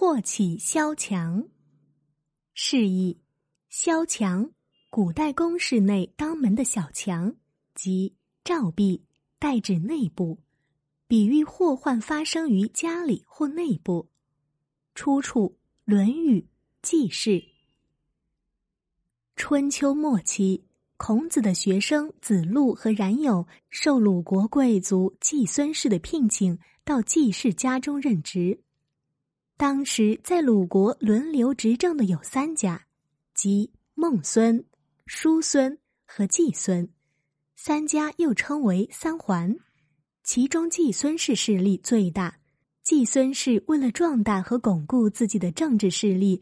祸起萧墙。示意萧墙，古代宫室内当门的小墙，即照壁，代指内部，比喻祸患发生于家里或内部。出处《论语·记事》。春秋末期。孔子的学生子路和冉有受鲁国贵族季孙氏的聘请，到季氏家中任职。当时在鲁国轮流执政的有三家，即孟孙、叔孙和季孙，三家又称为三桓。其中季孙氏势力最大。季孙氏为了壮大和巩固自己的政治势力，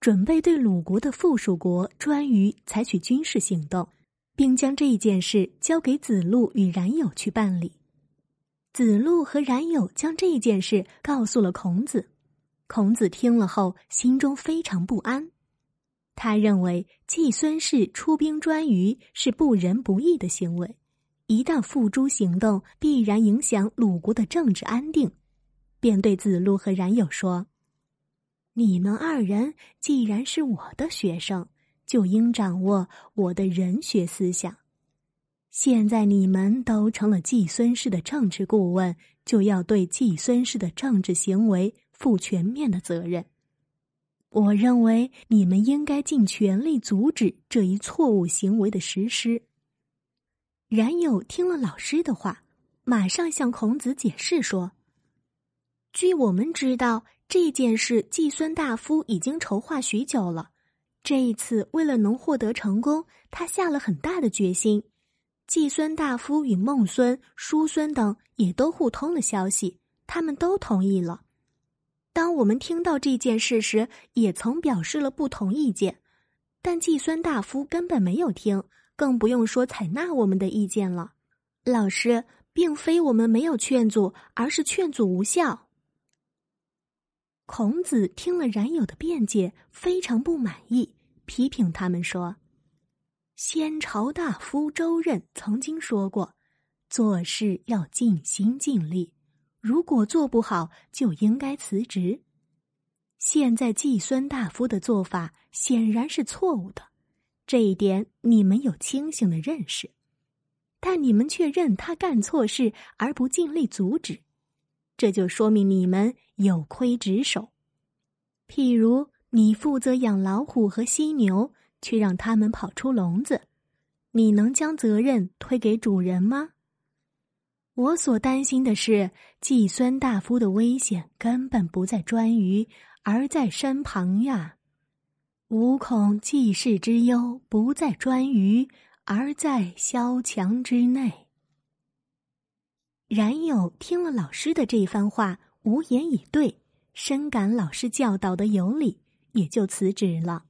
准备对鲁国的附属国颛臾采取军事行动。并将这一件事交给子路与冉有去办理。子路和冉有将这件事告诉了孔子，孔子听了后心中非常不安。他认为季孙氏出兵颛臾是不仁不义的行为，一旦付诸行动，必然影响鲁国的政治安定，便对子路和冉有说：“你们二人既然是我的学生。”就应掌握我的人学思想。现在你们都成了季孙氏的政治顾问，就要对季孙氏的政治行为负全面的责任。我认为你们应该尽全力阻止这一错误行为的实施。冉有听了老师的话，马上向孔子解释说：“据我们知道，这件事季孙大夫已经筹划许久了。”这一次，为了能获得成功，他下了很大的决心。季孙大夫与孟孙、叔孙等也都互通了消息，他们都同意了。我们听到这件事时，也曾表示了不同意见，但季孙大夫根本没有听，更不用说采纳我们的意见了。老师，并非我们没有劝阻，而是劝阻无效。孔子听了冉有的辩解，非常不满意。批评他们说：“先朝大夫周任曾经说过，做事要尽心尽力，如果做不好，就应该辞职。现在季孙大夫的做法显然是错误的，这一点你们有清醒的认识，但你们却认他干错事而不尽力阻止，这就说明你们有亏职守。譬如。”你负责养老虎和犀牛，却让他们跑出笼子，你能将责任推给主人吗？我所担心的是，季孙大夫的危险根本不在颛臾，而在身旁呀。吾恐季氏之忧不在颛臾，而在萧墙之内。冉有听了老师的这番话，无言以对，深感老师教导的有理。也就辞职了。